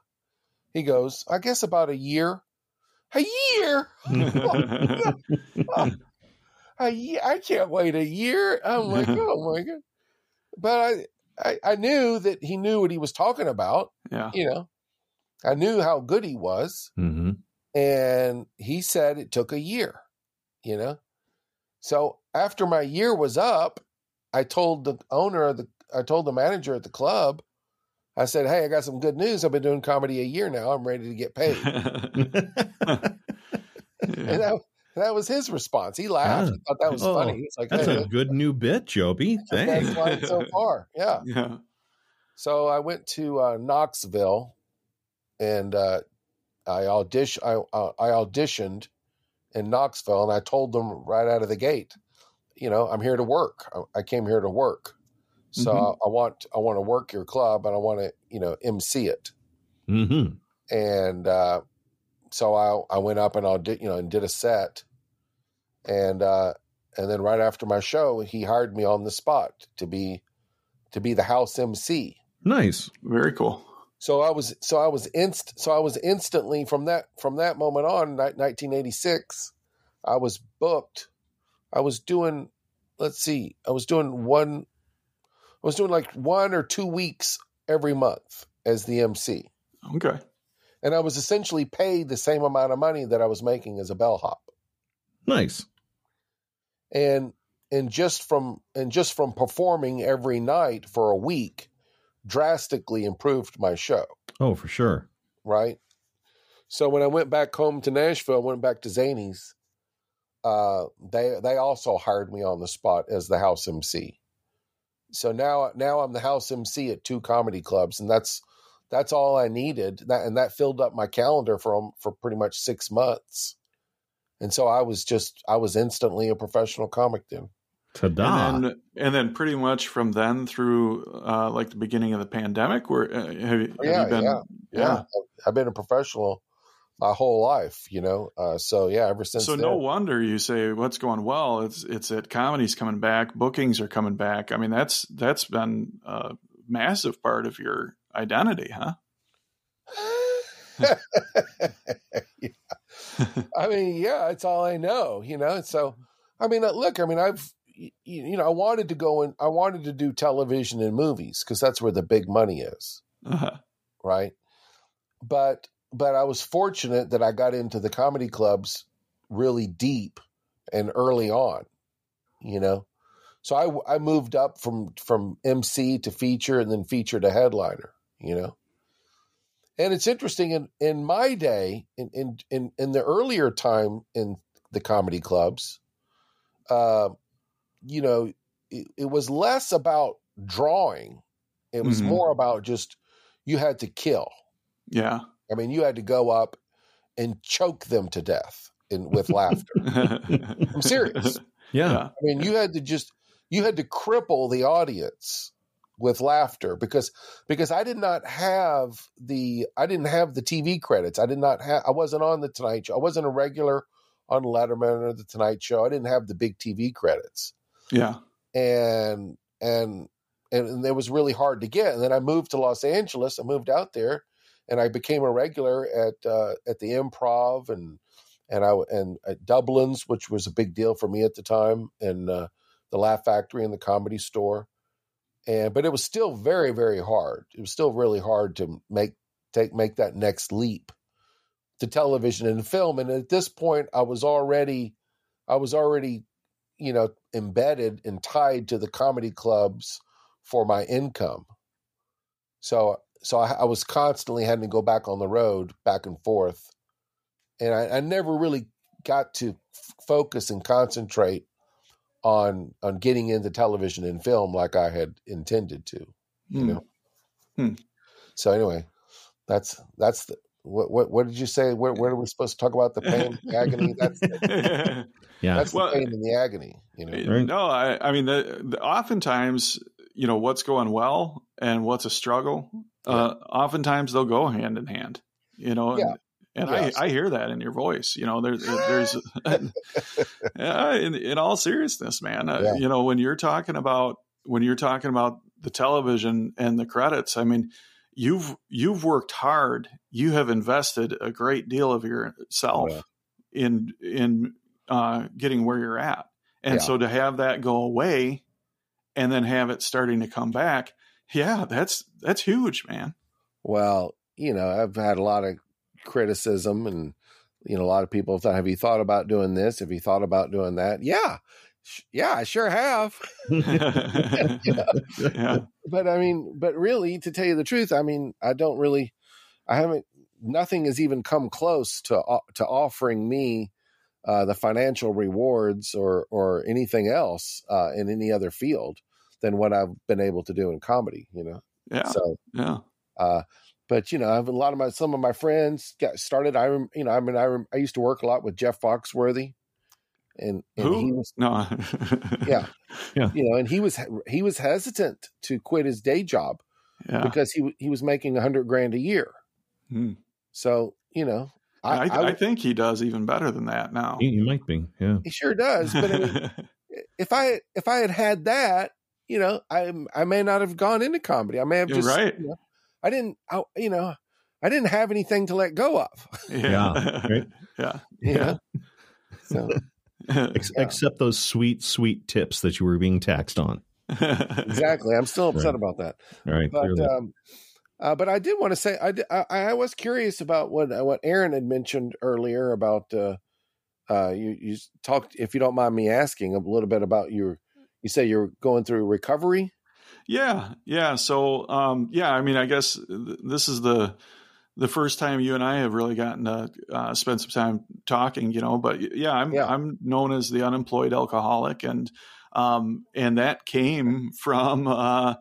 He goes, I guess about a year a year. a year. I can't wait a year. I'm like, oh my god! But I, I, I knew that he knew what he was talking about. Yeah, you know, I knew how good he was, mm-hmm. and he said it took a year. You know, so after my year was up, I told the owner of the, I told the manager at the club, I said, "Hey, I got some good news. I've been doing comedy a year now. I'm ready to get paid." yeah. And that, that, was his response. He laughed. He thought that was oh, funny. He's like, "That's hey, a good new bit, Joby. Thanks." so far, yeah. Yeah. So I went to uh, Knoxville, and uh, I audition. I, uh, I auditioned in Knoxville, and I told them right out of the gate, you know, I'm here to work. I, I came here to work. So mm-hmm. I, I, want I want to work your club and I want to you know MC it. Mm-hmm. And uh, so I I went up and I did you know and did a set, and uh, and then right after my show he hired me on the spot to be to be the house MC. Nice, very cool. So I was so I was inst so I was instantly from that from that moment on 1986 I was booked. I was doing let's see I was doing one I was doing like one or two weeks every month as the MC. Okay. And I was essentially paid the same amount of money that I was making as a bellhop. Nice. And and just from and just from performing every night for a week drastically improved my show. Oh, for sure. Right? So when I went back home to Nashville, I went back to Zanies, uh, they they also hired me on the spot as the house MC so now now I'm the house MC at two comedy clubs, and that's that's all I needed. That and that filled up my calendar for for pretty much six months. And so I was just I was instantly a professional comic then. Ta-da. And then, and then pretty much from then through uh, like the beginning of the pandemic, where uh, have, have yeah, you been? Yeah, yeah, yeah. I've been a professional my whole life, you know. Uh, so yeah, ever since. So then. no wonder you say what's going well. It's it's that comedy's coming back, bookings are coming back. I mean, that's that's been a massive part of your identity, huh? yeah. I mean, yeah, it's all I know, you know. So, I mean, uh, look, I mean, I've you, know, I wanted to go and I wanted to do television and movies because that's where the big money is, uh-huh. right? But but I was fortunate that I got into the comedy clubs really deep and early on, you know. So I I moved up from from MC to feature and then feature to headliner, you know. And it's interesting in in my day in in in, in the earlier time in the comedy clubs, uh, you know, it, it, was less about drawing. It was mm-hmm. more about just you had to kill. Yeah. I mean, you had to go up and choke them to death in with laughter. I'm serious. Yeah. I mean, you had to just you had to cripple the audience with laughter because because I did not have the I didn't have the TV credits. I did not have I wasn't on the Tonight Show. I wasn't a regular on Letterman or the Tonight Show. I didn't have the big TV credits. Yeah. And and and it was really hard to get. And then I moved to Los Angeles. I moved out there, and I became a regular at uh, at the Improv and and I and at Dublin's, which was a big deal for me at the time, and uh, the Laugh Factory and the Comedy Store. And but it was still very very hard. It was still really hard to make take make that next leap to television and film. And at this point, I was already, I was already, you know, embedded and tied to the comedy clubs for my income. So, so I, I was constantly having to go back on the road, back and forth, and I, I never really got to f- focus and concentrate on on getting into television and film like I had intended to. You hmm. know. Hmm. So anyway, that's that's the what, what, what did you say? Where, where are we supposed to talk about the pain, the agony? That's the, yeah, that's the well, pain and the agony. You know, right? no, I, I mean, the, the, oftentimes, you know, what's going well and what's a struggle. Yeah. Uh, oftentimes, they'll go hand in hand. You know, yeah. and, and yes. I, I hear that in your voice. You know, there's there's yeah, in, in, all seriousness, man. Uh, you know, when you're talking about when you're talking about the television and the credits, I mean you've you've worked hard. You have invested a great deal of yourself yeah. in in uh, getting where you're at, and yeah. so to have that go away, and then have it starting to come back, yeah, that's that's huge, man. Well, you know, I've had a lot of criticism, and you know, a lot of people have thought, "Have you thought about doing this? Have you thought about doing that?" Yeah, yeah, I sure have. yeah. But I mean, but really, to tell you the truth, I mean, I don't really, I haven't. Nothing has even come close to uh, to offering me uh, the financial rewards or or anything else uh, in any other field than what I've been able to do in comedy. You know. Yeah. So yeah. Uh, but you know, I have a lot of my some of my friends got started. I you know, I mean, I I used to work a lot with Jeff Foxworthy and, and Who? he was no, yeah, yeah, you know, and he was he was hesitant to quit his day job yeah. because he he was making a hundred grand a year. Hmm. So you know, I, I, I, I, think he does even better than that now. He, he might be, yeah, he sure does. But I mean, if I if I had had that, you know, I I may not have gone into comedy. I may have You're just right. You know, I didn't, I, you know, I didn't have anything to let go of. Yeah, yeah, right? yeah. yeah. So Ex- yeah. except those sweet, sweet tips that you were being taxed on. exactly. I'm still upset right. about that. All right. But, um, uh, but I did want to say I, I, I was curious about what uh, what Aaron had mentioned earlier about uh, uh, you you talked if you don't mind me asking a little bit about your you say you're going through recovery. Yeah, yeah. So um, yeah, I mean, I guess th- this is the the first time you and I have really gotten to uh, spend some time talking, you know. But yeah, I'm yeah. I'm known as the unemployed alcoholic, and um, and that came from uh,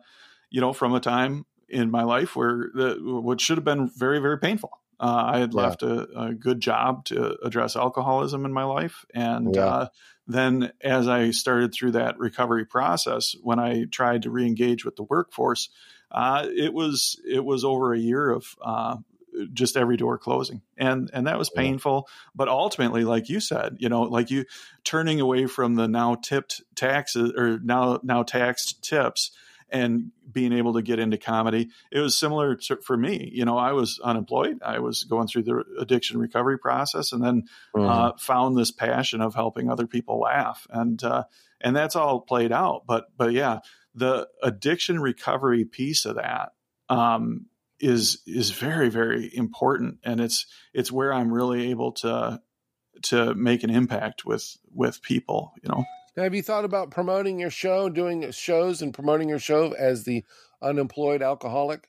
you know from a time in my life where the what should have been very very painful. Uh, I had yeah. left a, a, good job to address alcoholism in my life, and yeah. uh, then as I started through that recovery process, when I tried to reengage with the workforce, uh, it was it was over a year of uh, just every door closing and and that was painful but ultimately like you said you know like you turning away from the now tipped taxes or now now taxed tips and being able to get into comedy. It was similar to, for me. You know, I was unemployed. I was going through the addiction recovery process, and then mm-hmm. uh, found this passion of helping other people laugh, and uh, and that's all played out. But but yeah, the addiction recovery piece of that um, is is very very important, and it's it's where I'm really able to to make an impact with with people. You know. have you thought about promoting your show, doing shows, and promoting your show as the unemployed alcoholic?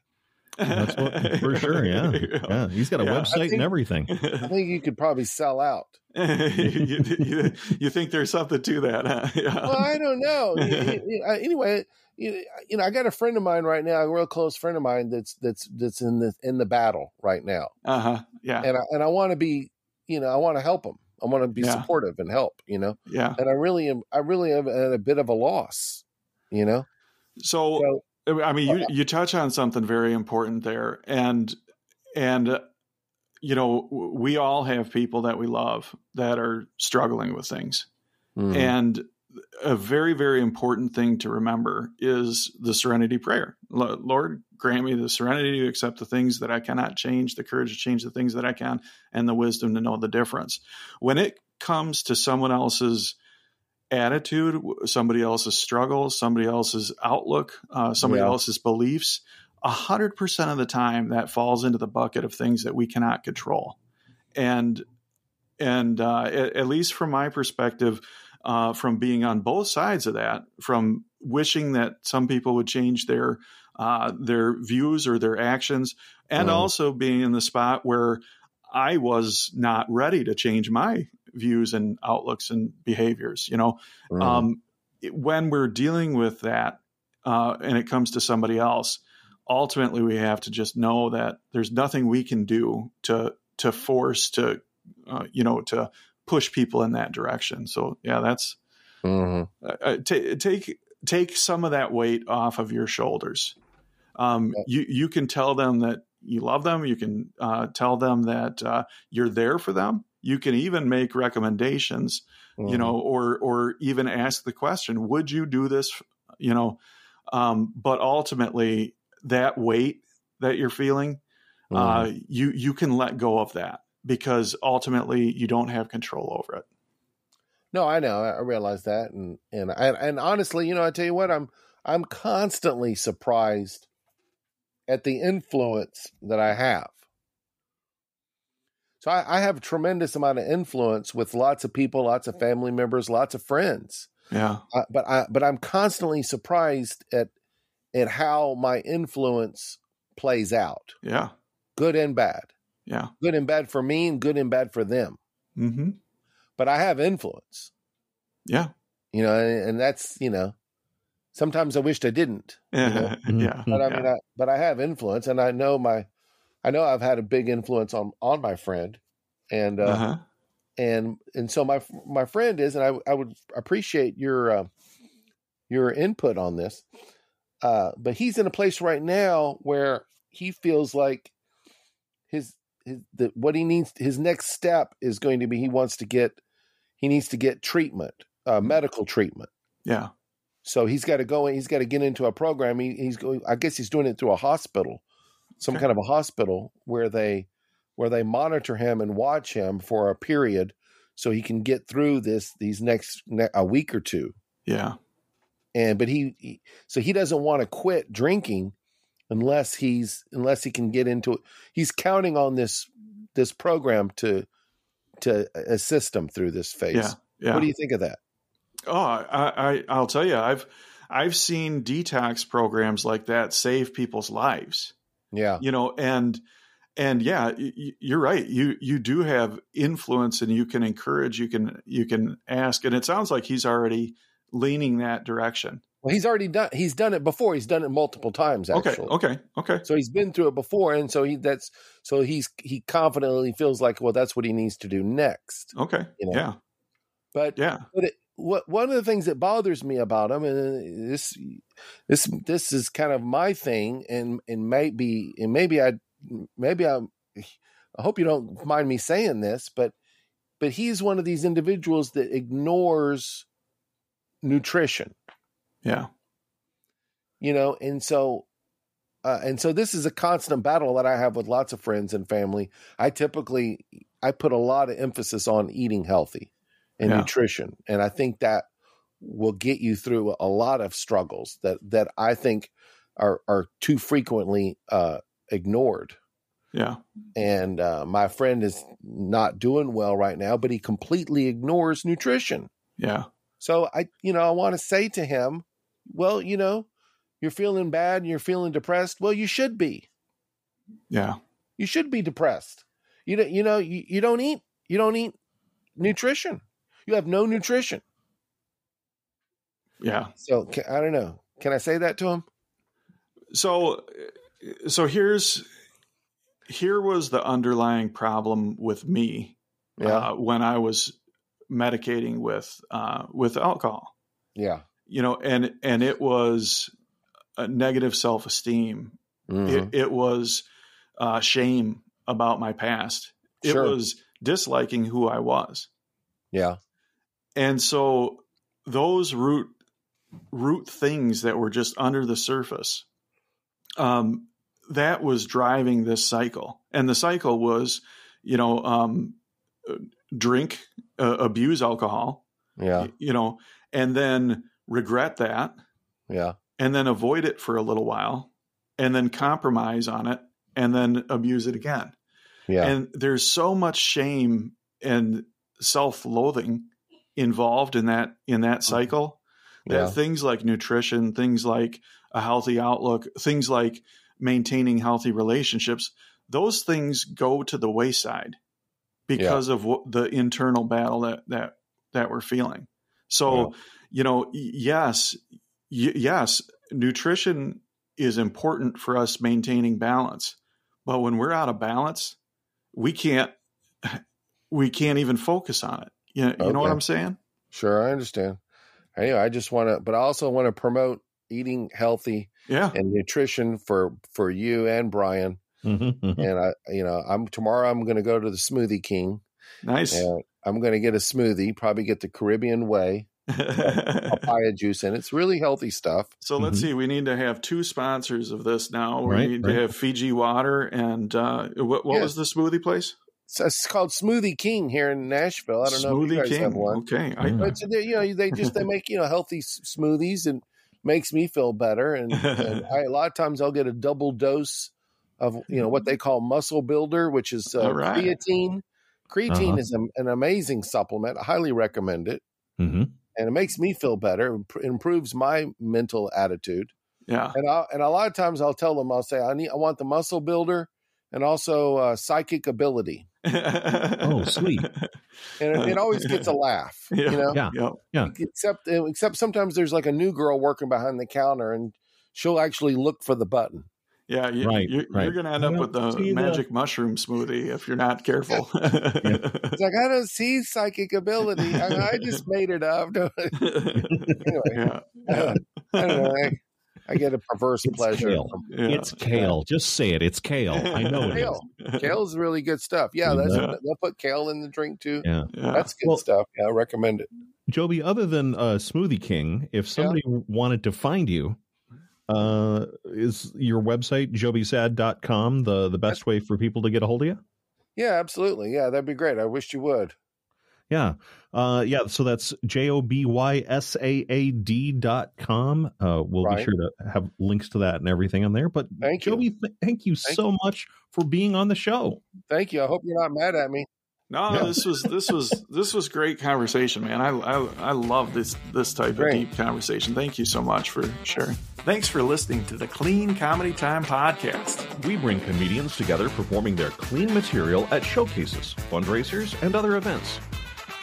That's what, for sure. Yeah. Yeah. He's got a yeah. website think, and everything. I think you could probably sell out. you, you, you, think there's something to that? Huh? Yeah. Well, I don't know. Uh, anyway, you know, I got a friend of mine right now, a real close friend of mine that's that's that's in the in the battle right now. Uh huh. Yeah. And I, and I want to be, you know, I want to help him. I want to be yeah. supportive and help. You know. Yeah. And I really am. I really am at a bit of a loss. You know. So, so I mean, you you touch on something very important there, and and you know, we all have people that we love that are struggling with things, mm. and a very, very important thing to remember is the serenity prayer. Lord, grant me the serenity to accept the things that I cannot change, the courage to change the things that I can, and the wisdom to know the difference. When it comes to someone else's attitude, somebody else's struggle, somebody else's outlook, uh, somebody yeah. else's beliefs, a hundred percent of the time that falls into the bucket of things that we cannot control. And and uh, at, at least from my perspective, uh, from being on both sides of that, from wishing that some people would change their uh, their views or their actions, and also being in the spot where I was not ready to change my views and outlooks and behaviors. You know, um, when we're dealing with that, uh, and it comes to somebody else, ultimately we have to just know that there's nothing we can do to to force to uh, you know to push people in that direction. So yeah, that's mm-hmm. uh, uh t- take take some of that weight off of your shoulders. Um, you you can tell them that you love them. You can uh, tell them that uh, you're there for them. You can even make recommendations, mm-hmm. you know, or or even ask the question, "Would you do this?" You know, um, but ultimately, that weight that you're feeling, uh, mm-hmm. you you can let go of that because ultimately you don't have control over it. No, I know. I realize that, and and I, and honestly, you know, I tell you what, I'm I'm constantly surprised at the influence that I have. So I, I have a tremendous amount of influence with lots of people, lots of family members, lots of friends. Yeah. Uh, but I but I'm constantly surprised at at how my influence plays out. Yeah. Good and bad. Yeah. Good and bad for me and good and bad for them. Mm-hmm. But I have influence. Yeah. You know, and, and that's, you know, sometimes I wished I didn't. Yeah. You know? yeah. But I mean, I, but I have influence and I know my, I know I've had a big influence on, on my friend and, uh, uh-huh. and, and so my, my friend is, and I, I would appreciate your, uh, your input on this. Uh, but he's in a place right now where he feels like his his, the, what he needs his next step is going to be he wants to get he needs to get treatment uh, medical treatment. Yeah. So he's got to go he's got to get into a program. He, he's going i guess he's doing it through a hospital some okay. kind of a hospital where they where they monitor him and watch him for a period so he can get through this these next a week or two. Yeah. And but he, he so he doesn't want to quit drinking unless he's unless he can get into it. He's counting on this this program to to assist him through this phase. Yeah, yeah. What do you think of that? Oh, I, I I'll tell you, I've I've seen detox programs like that save people's lives. Yeah, you know, and and yeah, you're right. You you do have influence, and you can encourage. You can you can ask, and it sounds like he's already leaning that direction. Well, he's already done. He's done it before. He's done it multiple times. Actually. Okay. Okay. Okay. So he's been through it before, and so he that's so he's he confidently feels like well that's what he needs to do next. Okay. You know? Yeah. But yeah. But it, what one of the things that bothers me about him, and uh, this this this is kind of my thing, and and maybe and maybe I maybe I I hope you don't mind me saying this, but but he's one of these individuals that ignores nutrition yeah. you know, and so uh, and so this is a constant battle that I have with lots of friends and family. I typically I put a lot of emphasis on eating healthy and Yeah. nutrition, and I think that will get you through a lot of struggles that that I think are are too frequently uh, ignored. Yeah. And uh, my friend is not doing well right now, but he completely ignores nutrition. Yeah. So I, you know, I want to say to him, well, you know, you're feeling bad and you're feeling depressed. Well, you should be. Yeah. You should be depressed. You don't, you know, you, you don't eat, you don't eat nutrition. You have no nutrition. Yeah. So ca- I don't know. Can I say that to him? So so here's here was the underlying problem with me Yeah. uh, when I was medicating with uh, with alcohol. yeah. You know, and and it was a negative self esteem. Mhm. It, it was uh, shame about my past. It Sure. was disliking who I was. yeah. And so those root root things that were just under the surface, um, that was driving this cycle. And the cycle was, you know, um, drink, uh, abuse alcohol, Yeah. you know, and then regret that, Yeah. and then avoid it for a little while, and then compromise on it, and then abuse it again Yeah. and there's so much shame and self-loathing involved in that in that mm. cycle that. Yeah. things like nutrition things like a healthy outlook things like maintaining healthy relationships those things go to the wayside because of what the internal battle that that that we're feeling so you know yes y- yes nutrition is important for us maintaining balance but when we're out of balance we can't we can't even focus on it you know, you know what i'm saying Sure. I understand. Anyway, I just want to, but I also want to promote eating healthy yeah and nutrition for for you and Brian. Mhm, mhm. And I, you know, I'm tomorrow. I'm going to go to the Smoothie King, nice and I'm going to get a smoothie. Probably get the Caribbean way papaya juice in. It's really healthy stuff. so let's Mhm. see we need to have two sponsors of this now we Right, need right. to have fiji water and uh what, what Yeah. was the smoothie place It's, it's called Smoothie King here in Nashville. I don't know if you smoothie guys king have one. okay I, But it's, they- you know, they just they make you know healthy s- smoothies and makes me feel better. And, and I, a lot of times I'll get a double dose of you know what they call muscle builder, which is uh, All right. creatine. Creatine Uh-huh. is a, an amazing supplement. I highly recommend it, Mhm. And it makes me feel better. It improves my mental attitude. yeah And I and a lot of times I'll tell them I'll say I need I want the muscle builder and also uh, psychic ability, Oh, sweet. and it, it always gets a laugh. yeah You know, Yeah. yeah except except sometimes there's like a new girl working behind the counter and she'll actually look for the button. Yeah, you, Right, you're, right. you're going to end up with the see the- magic mushroom smoothie if you're not careful. It's like I don't see psychic ability. I, I just made it up. anyway, yeah, uh, I don't know. I, I get a perverse It's pleasure. kale. From, yeah. It's kale. Just say it. It's kale. I know it is. kale. Kale is really good stuff. Yeah, that's Yeah. they'll put kale in the drink too. Yeah. Yeah. That's good Well- stuff. Yeah, I recommend it. Joby, other than uh, Smoothie King, if somebody wanted to find you, uh, is your website, jobysaad.com, the, the best way for people to get a hold of you? Yeah, absolutely. Yeah, that'd be great. I wish you would. Yeah. Uh, yeah. So that's J O B Y S A A D dot com. Uh, we'll be sure to have links to that and everything on there. But Thank you. Joby, th- thank you Thank so much for being on the show. Thank you. I hope you're not mad at me. No, Yeah. this was this was this was great conversation, man. I I, I love this this type Great. of deep conversation. Thank you so much for sharing. Thanks for listening to the Clean Comedy Time podcast. We bring comedians together performing their clean material at showcases, fundraisers, and other events.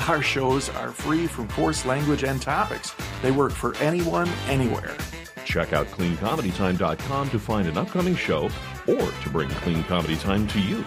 Our shows are free from coarse language and topics. They work for anyone, anywhere. Check out cleancomedytime.com to find an upcoming show or to bring Clean Comedy Time to you.